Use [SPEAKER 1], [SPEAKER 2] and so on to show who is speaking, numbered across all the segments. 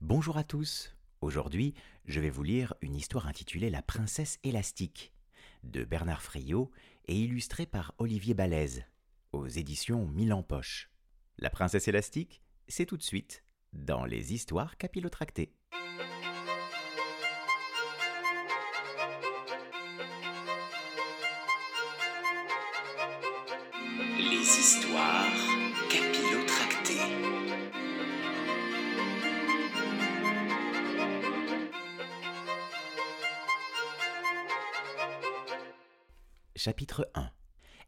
[SPEAKER 1] Bonjour à tous. Aujourd'hui, je vais vous lire une histoire intitulée La princesse élastique de Bernard Friot et illustrée par Olivier Balaise aux éditions Milan Poche. La princesse élastique, c'est tout de suite dans les histoires capillotractées. Chapitre 1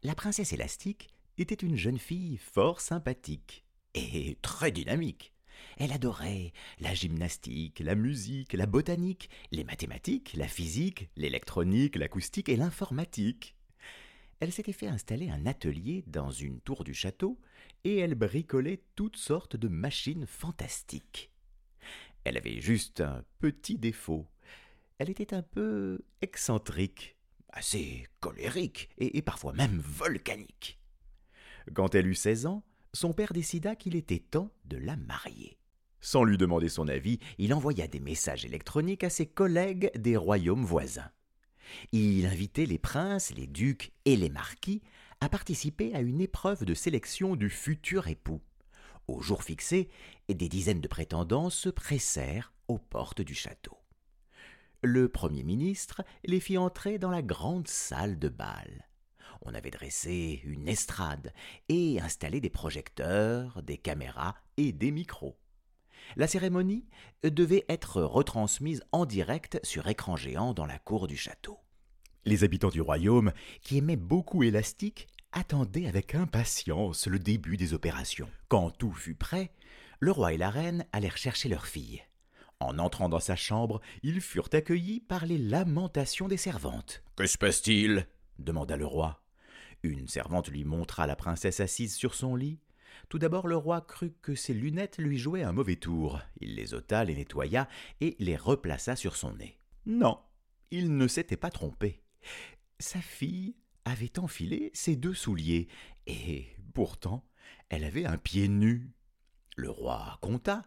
[SPEAKER 1] La princesse élastique était une jeune fille fort sympathique et très dynamique. Elle adorait la gymnastique, la musique, la botanique, les mathématiques, la physique, l'électronique, l'acoustique et l'informatique. Elle s'était fait installer un atelier dans une tour du château et elle bricolait toutes sortes de machines fantastiques. Elle avait juste un petit défaut. Elle était un peu excentrique assez colérique et, parfois même volcanique. Quand elle eut seize ans, son père décida qu'il était temps de la marier. Sans lui demander son avis, il envoya des messages électroniques à ses collègues des royaumes voisins. Il invitait les princes, les ducs et les marquis à participer à une épreuve de sélection du futur époux. Au jour fixé, des dizaines de prétendants se pressèrent aux portes du château le Premier ministre les fit entrer dans la grande salle de bal. On avait dressé une estrade et installé des projecteurs, des caméras et des micros. La cérémonie devait être retransmise en direct sur écran géant dans la cour du château. Les habitants du royaume, qui aimaient beaucoup Élastique, attendaient avec impatience le début des opérations. Quand tout fut prêt, le roi et la reine allèrent chercher leur fille. En entrant dans sa chambre, ils furent accueillis par les lamentations des servantes. Que se passe-t-il? demanda le roi. Une servante lui montra la princesse assise sur son lit. Tout d'abord le roi crut que ses lunettes lui jouaient un mauvais tour. Il les ôta, les nettoya et les replaça sur son nez. Non, il ne s'était pas trompé. Sa fille avait enfilé ses deux souliers, et pourtant elle avait un pied nu. Le roi compta.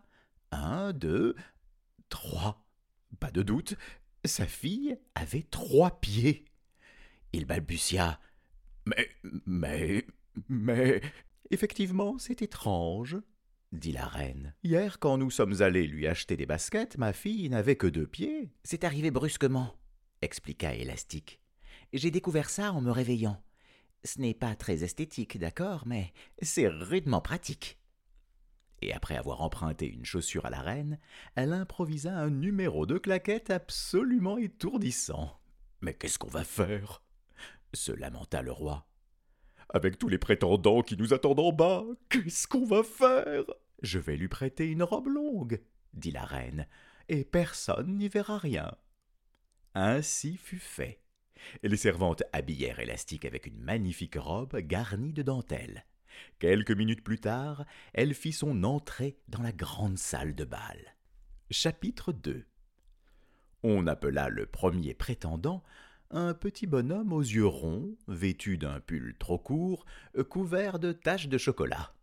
[SPEAKER 1] Un, deux, Trois. Pas de doute, sa fille avait trois pieds. Il balbutia. Mais. mais. mais. Effectivement, c'est étrange, dit la reine. Hier, quand nous sommes allés lui acheter des baskets, ma fille n'avait que deux pieds. C'est arrivé brusquement, expliqua Élastique. J'ai découvert ça en me réveillant. Ce n'est pas très esthétique, d'accord, mais c'est rudement pratique et après avoir emprunté une chaussure à la reine, elle improvisa un numéro de claquettes absolument étourdissant. Mais qu'est-ce qu'on va faire? se lamenta le roi. Avec tous les prétendants qui nous attendent en bas, qu'est-ce qu'on va faire? Je vais lui prêter une robe longue, dit la reine, et personne n'y verra rien. Ainsi fut fait. Les servantes habillèrent Élastique avec une magnifique robe garnie de dentelles. Quelques minutes plus tard, elle fit son entrée dans la grande salle de bal. Chapitre 2 On appela le premier prétendant un petit bonhomme aux yeux ronds, vêtu d'un pull trop court, couvert de taches de chocolat.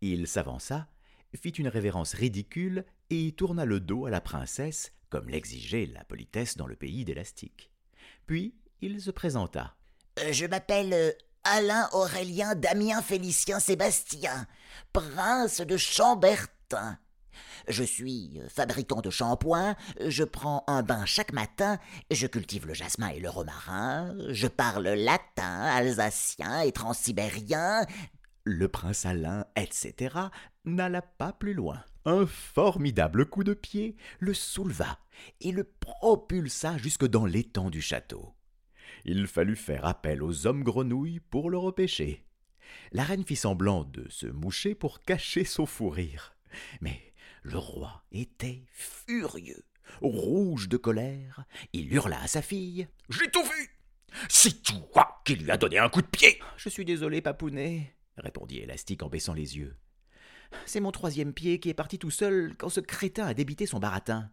[SPEAKER 1] Il s'avança, fit une révérence ridicule et tourna le dos à la princesse, comme l'exigeait la politesse dans le pays d'élastique. Puis il se présenta.
[SPEAKER 2] Euh, je m'appelle euh, Alain Aurélien Damien Félicien Sébastien, prince de Chambertin. Je suis fabricant de shampoing, je prends un bain chaque matin, je cultive le jasmin et le romarin, je parle latin, alsacien et transsibérien.
[SPEAKER 1] Le prince Alain, etc., n'alla pas plus loin. Un formidable coup de pied le souleva et le propulsa jusque dans l'étang du château il fallut faire appel aux hommes grenouilles pour le repêcher. La reine fit semblant de se moucher pour cacher son fou rire. Mais le roi était furieux. Rouge de colère, il hurla à sa fille. J'ai tout vu. C'est toi qui lui as donné un coup de pied. Je suis désolé, papounet, répondit Élastique en baissant les yeux. C'est mon troisième pied qui est parti tout seul quand ce crétin a débité son baratin.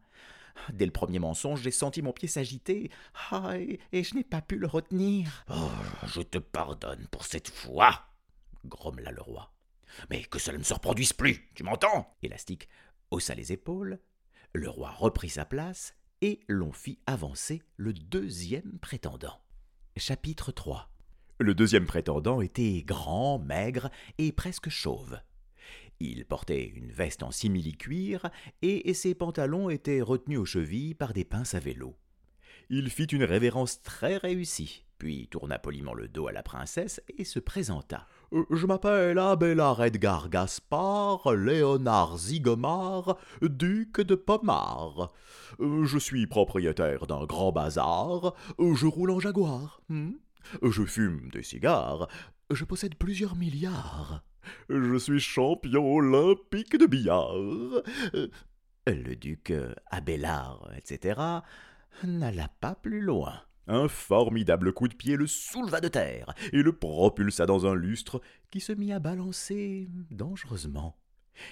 [SPEAKER 1] Dès le premier mensonge, j'ai senti mon pied s'agiter, ah, et, je n'ai pas pu le retenir. Oh, je te pardonne pour cette fois, grommela le roi. Mais que cela ne se reproduise plus, tu m'entends? Élastique haussa les épaules. Le roi reprit sa place et l'on fit avancer le deuxième prétendant. Chapitre 3 Le deuxième prétendant était grand, maigre et presque chauve. Il portait une veste en simili-cuir et ses pantalons étaient retenus aux chevilles par des pinces à vélo. Il fit une révérence très réussie, puis tourna poliment le dos à la princesse et se présenta. Euh, je m'appelle Abélard Edgar Gaspard, Léonard Zigomar, duc de Pomard. Euh, je suis propriétaire d'un grand bazar, je roule en jaguar, hmm? je fume des cigares, je possède plusieurs milliards. Je suis champion olympique de billard. Euh, le duc Abélard, etc., n'alla pas plus loin. Un formidable coup de pied le souleva de terre et le propulsa dans un lustre qui se mit à balancer dangereusement.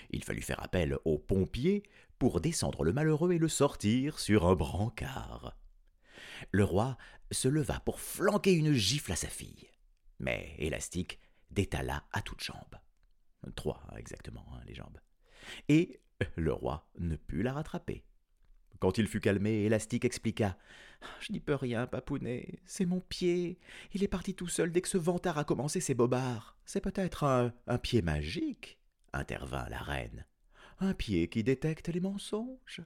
[SPEAKER 1] Il fallut faire appel aux pompiers pour descendre le malheureux et le sortir sur un brancard. Le roi se leva pour flanquer une gifle à sa fille. Mais Élastique détala à toutes jambes. Trois exactement, hein, les jambes. Et le roi ne put la rattraper. Quand il fut calmé, Élastique expliqua. Je n'y peux rien, papounet. C'est mon pied. Il est parti tout seul dès que ce vantard a commencé ses bobards. C'est peut-être un, pied magique, intervint la reine. Un pied qui détecte les mensonges.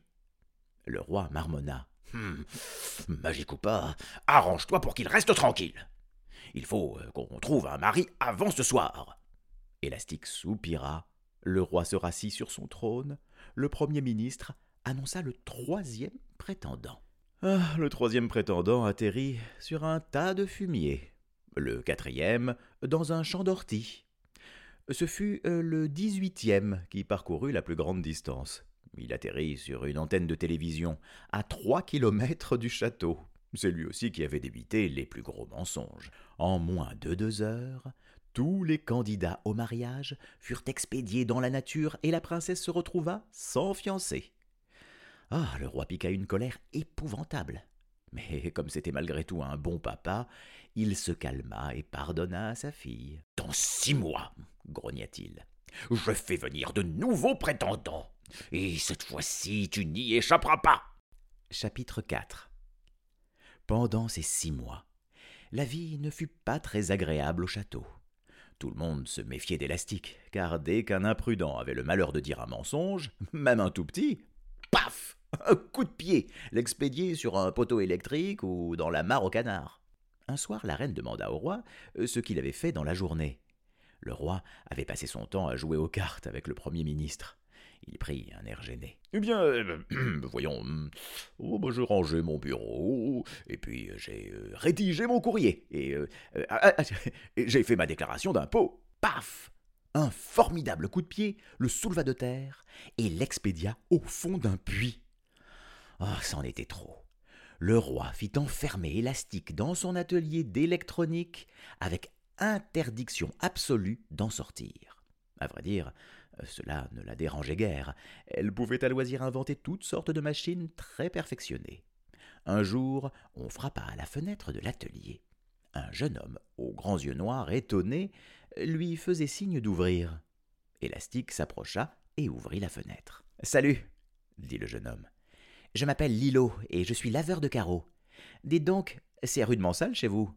[SPEAKER 1] Le roi marmonna. Hum, magique ou pas, arrange-toi pour qu'il reste tranquille. Il faut euh, qu'on trouve un mari avant ce soir. Élastique soupira. Le roi se rassit sur son trône. Le premier ministre annonça le troisième prétendant. Ah, le troisième prétendant atterrit sur un tas de fumier. Le quatrième dans un champ d'ortie. Ce fut euh, le dix-huitième qui parcourut la plus grande distance. Il atterrit sur une antenne de télévision à trois kilomètres du château. C'est lui aussi qui avait débité les plus gros mensonges. En moins de deux heures, tous les candidats au mariage furent expédiés dans la nature et la princesse se retrouva sans fiancé. Ah, le roi piqua une colère épouvantable. Mais comme c'était malgré tout un bon papa, il se calma et pardonna à sa fille. Dans six mois, grogna-t-il, je fais venir de nouveaux prétendants. Et cette fois-ci, tu n'y échapperas pas. Chapitre 4 Pendant ces six mois, la vie ne fut pas très agréable au château. Tout le monde se méfiait d'élastique, car dès qu'un imprudent avait le malheur de dire un mensonge, même un tout petit, paf un coup de pied, l'expédier sur un poteau électrique ou dans la mare au canard. Un soir, la reine demanda au roi euh, ce qu'il avait fait dans la journée. Le roi avait passé son temps à jouer aux cartes avec le Premier ministre. Il prit un air gêné. Eh bien, euh, voyons, oh, bah, je rangeais mon bureau, et puis euh, j'ai rédigé mon courrier, et ah, ah, j'ai fait ma déclaration d'impôt. Paf Un formidable coup de pied le souleva de terre et l'expédia au fond d'un puits. Ah, c'en était trop. Le roi fit enfermer Élastique dans son atelier d'électronique avec interdiction absolue d'en sortir. À vrai dire, cela ne la dérangeait guère. Elle pouvait à loisir inventer toutes sortes de machines très perfectionnées. Un jour, on frappa à la fenêtre de l'atelier. Un jeune homme, aux grands yeux noirs, étonné, lui faisait signe d'ouvrir. Élastique s'approcha et ouvrit la fenêtre. Salut, dit le jeune homme. Je m'appelle Lilo et je suis laveur de carreaux. Dites donc, c'est rudement sale chez vous.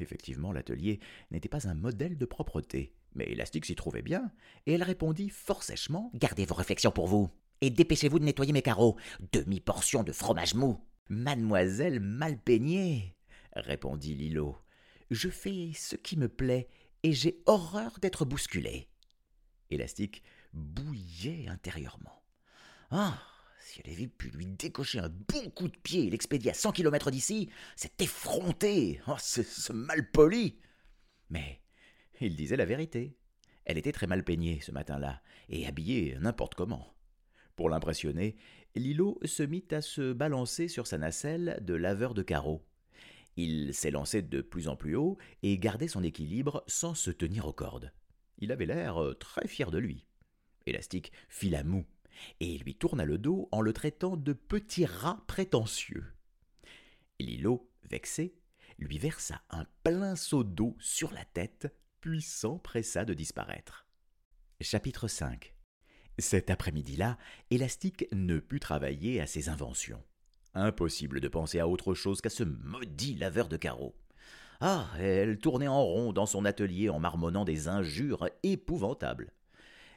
[SPEAKER 1] Effectivement, l'atelier n'était pas un modèle de propreté, mais Élastique s'y trouvait bien, et elle répondit fort sèchement Gardez vos réflexions pour vous, et dépêchez-vous de nettoyer mes carreaux. Demi-portion de fromage mou. Mademoiselle mal peignée, répondit Lilo. Je fais ce qui me plaît, et j'ai horreur d'être bousculé. Élastique bouillait intérieurement. Ah si elle avait pu lui décocher un bon coup de pied et l'expédier à cent kilomètres d'ici, cet effronté, oh, ce, ce malpoli Mais il disait la vérité. Elle était très mal peignée ce matin-là, et habillée n'importe comment. Pour l'impressionner, Lilo se mit à se balancer sur sa nacelle de laveur de carreaux. Il s'élançait de plus en plus haut et gardait son équilibre sans se tenir aux cordes. Il avait l'air euh, très fier de lui. Élastique fit la moue et lui tourna le dos en le traitant de petit rat prétentieux. Lilo, vexé, lui versa un plein seau d'eau sur la tête, puis s'empressa de disparaître. Chapitre 5 Cet après-midi-là, Élastique ne put travailler à ses inventions. Impossible de penser à autre chose qu'à ce maudit laveur de carreaux. Ah, elle tournait en rond dans son atelier en marmonnant des injures épouvantables.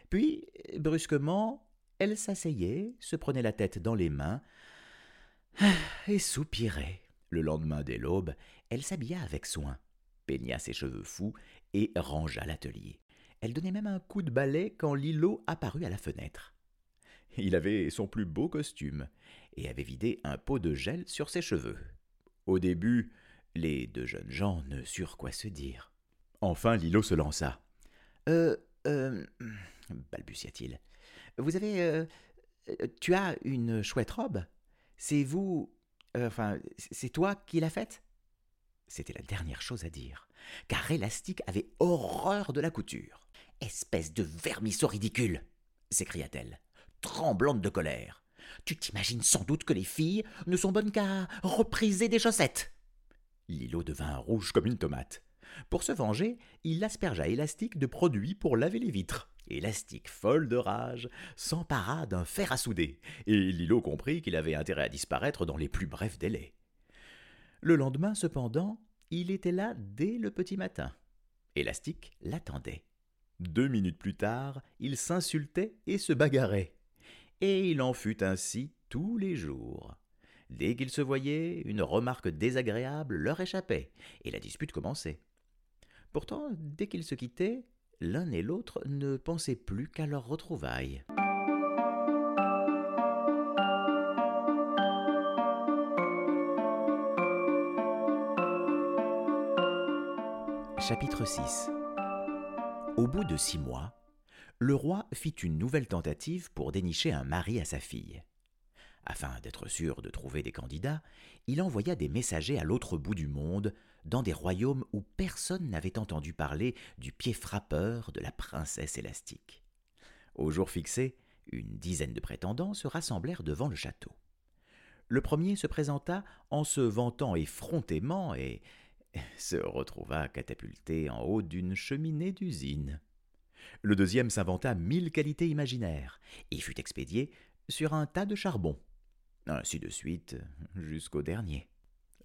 [SPEAKER 1] Puis, brusquement, elle s'asseyait, se prenait la tête dans les mains et soupirait. Le lendemain dès l'aube, elle s'habilla avec soin, peigna ses cheveux fous et rangea l'atelier. Elle donnait même un coup de balai quand Lilo apparut à la fenêtre. Il avait son plus beau costume et avait vidé un pot de gel sur ses cheveux. Au début, les deux jeunes gens ne surent quoi se dire. Enfin, Lilo se lança. Euh, euh, balbutia-t-il. Vous avez. Euh, tu as une chouette robe C'est vous. Euh, enfin, c'est toi qui l'as faite? C'était la dernière chose à dire, car Élastique avait horreur de la couture. Espèce de vermisseau ridicule s'écria-t-elle, tremblante de colère. Tu t'imagines sans doute que les filles ne sont bonnes qu'à repriser des chaussettes. Lilo devint rouge comme une tomate. Pour se venger, il aspergea Élastique de produits pour laver les vitres. Élastique, folle de rage, s'empara d'un fer à souder, et Lilo comprit qu'il avait intérêt à disparaître dans les plus brefs délais. Le lendemain, cependant, il était là dès le petit matin. Élastique l'attendait. Deux minutes plus tard, ils s'insultaient et se bagarraient. Et il en fut ainsi tous les jours. Dès qu'ils se voyaient, une remarque désagréable leur échappait, et la dispute commençait. Pourtant, dès qu'ils se quittaient, l'un et l'autre ne pensaient plus qu'à leur retrouvailles. Chapitre 6 Au bout de six mois, le roi fit une nouvelle tentative pour dénicher un mari à sa fille. Afin d'être sûr de trouver des candidats, il envoya des messagers à l'autre bout du monde, dans des royaumes où personne n'avait entendu parler du pied frappeur de la princesse élastique. Au jour fixé, une dizaine de prétendants se rassemblèrent devant le château. Le premier se présenta en se vantant effrontément et se retrouva catapulté en haut d'une cheminée d'usine. Le deuxième s'inventa mille qualités imaginaires et fut expédié sur un tas de charbon. Ainsi de suite jusqu'au dernier.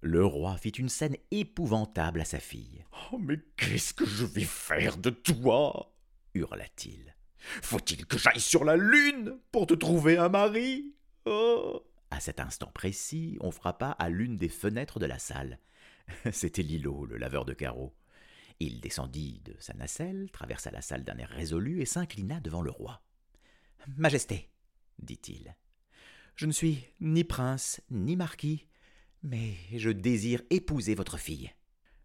[SPEAKER 1] Le roi fit une scène épouvantable à sa fille.
[SPEAKER 3] Oh, mais qu'est-ce que je vais faire de toi?
[SPEAKER 1] hurla-t-il.
[SPEAKER 3] Faut-il que j'aille sur la lune pour te trouver un mari? Oh
[SPEAKER 1] À cet instant précis, on frappa à l'une des fenêtres de la salle. C'était Lilo, le laveur de carreaux. Il descendit de sa nacelle, traversa la salle d'un air résolu et s'inclina devant le roi. Majesté, dit-il, je ne suis ni prince ni marquis, mais je désire épouser votre fille.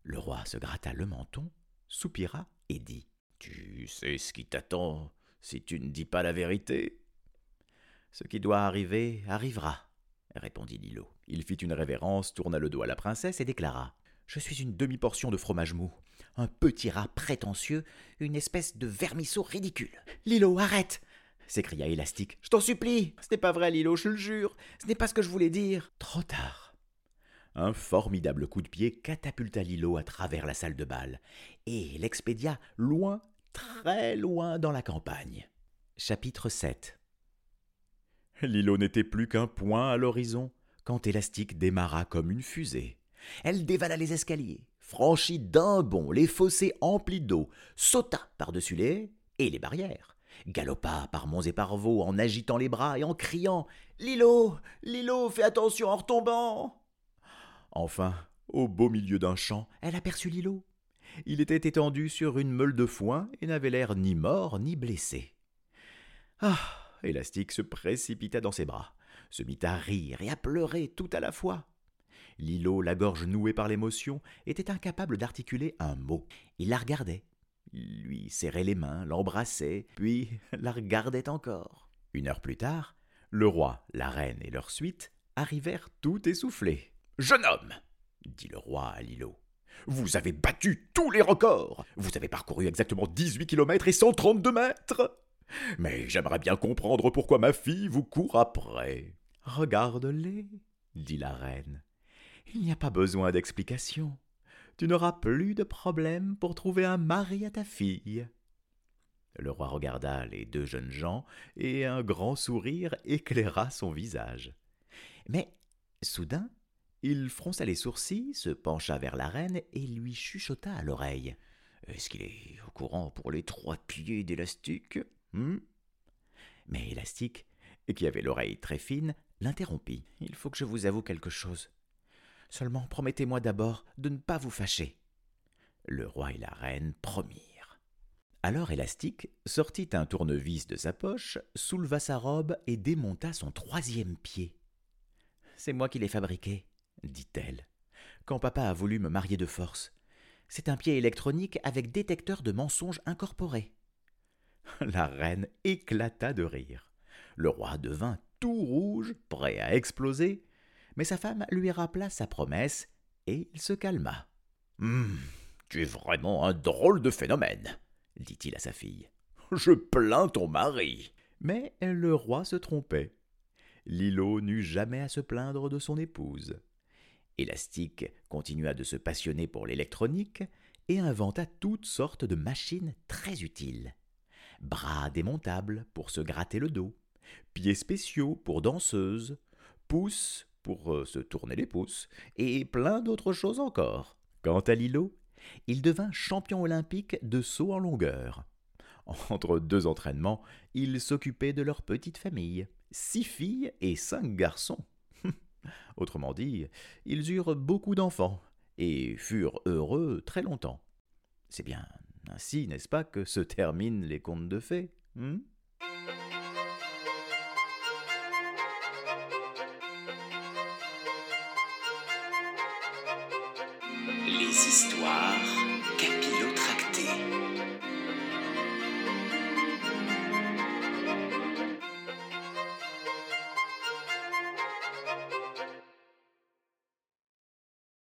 [SPEAKER 1] Le roi se gratta le menton, soupira et dit
[SPEAKER 3] Tu sais ce qui t'attend si tu ne dis pas la vérité
[SPEAKER 1] Ce qui doit arriver arrivera, répondit Lilo. Il fit une révérence, tourna le dos à la princesse et déclara Je suis une demi-portion de fromage mou, un petit rat prétentieux, une espèce de vermisseau ridicule. Lilo, arrête s'écria Élastique. Je t'en supplie Ce n'est pas vrai, Lilo, je le jure Ce n'est pas ce que je voulais dire Trop tard un formidable coup de pied catapulta Lilo à travers la salle de bal, et l'expédia loin, très loin dans la campagne. Chapitre 7 Lilo n'était plus qu'un point à l'horizon, quand Élastique démarra comme une fusée. Elle dévala les escaliers, franchit d'un bond les fossés emplis d'eau, sauta par-dessus les et les barrières, galopa par monts et par vaux en agitant les bras et en criant Lilo Lilo, fais attention en retombant Enfin, au beau milieu d'un champ, elle aperçut Lilo. Il était étendu sur une meule de foin et n'avait l'air ni mort ni blessé. Ah Élastique se précipita dans ses bras, se mit à rire et à pleurer tout à la fois. Lilo, la gorge nouée par l'émotion, était incapable d'articuler un mot. Il la regardait, lui serrait les mains, l'embrassait, puis la regardait encore. Une heure plus tard, le roi, la reine et leur suite arrivèrent tout essoufflés.
[SPEAKER 3] Jeune homme, dit le roi à Lilo, vous avez battu tous les records. Vous avez parcouru exactement 18 kilomètres et 132 mètres. Mais j'aimerais bien comprendre pourquoi ma fille vous court après.
[SPEAKER 1] Regarde-les, dit la reine. Il n'y a pas besoin d'explication. Tu n'auras plus de problème pour trouver un mari à ta fille. Le roi regarda les deux jeunes gens, et un grand sourire éclaira son visage. Mais, soudain, il fronça les sourcils, se pencha vers la reine et lui chuchota à l'oreille. Est-ce qu'il est au courant pour les trois pieds d'élastique hmm Mais Élastique, qui avait l'oreille très fine, l'interrompit. Il faut que je vous avoue quelque chose. Seulement promettez-moi d'abord de ne pas vous fâcher. Le roi et la reine promirent. Alors Élastique sortit un tournevis de sa poche, souleva sa robe et démonta son troisième pied. C'est moi qui l'ai fabriqué, dit-elle, quand papa a voulu me marier de force. C'est un pied électronique avec détecteur de mensonges incorporé. La reine éclata de rire. Le roi devint tout rouge, prêt à exploser, mais sa femme lui rappela sa promesse, et il se calma.
[SPEAKER 3] Hum, tu es vraiment un drôle de phénomène, dit-il à sa fille. Je plains ton mari.
[SPEAKER 1] Mais le roi se trompait. Lilo n'eut jamais à se plaindre de son épouse. Élastique continua de se passionner pour l'électronique et inventa toutes sortes de machines très utiles. Bras démontables pour se gratter le dos, pieds spéciaux pour danseuses, pouces pour euh, se tourner les pouces, et plein d'autres choses encore. Quant à Lilo, il devint champion olympique de saut en longueur. Entre deux entraînements, il s'occupait de leur petite famille, six filles et cinq garçons. Autrement dit, ils eurent beaucoup d'enfants, et furent heureux très longtemps. C'est bien ainsi, n'est-ce pas, que se terminent les contes de fées hmm?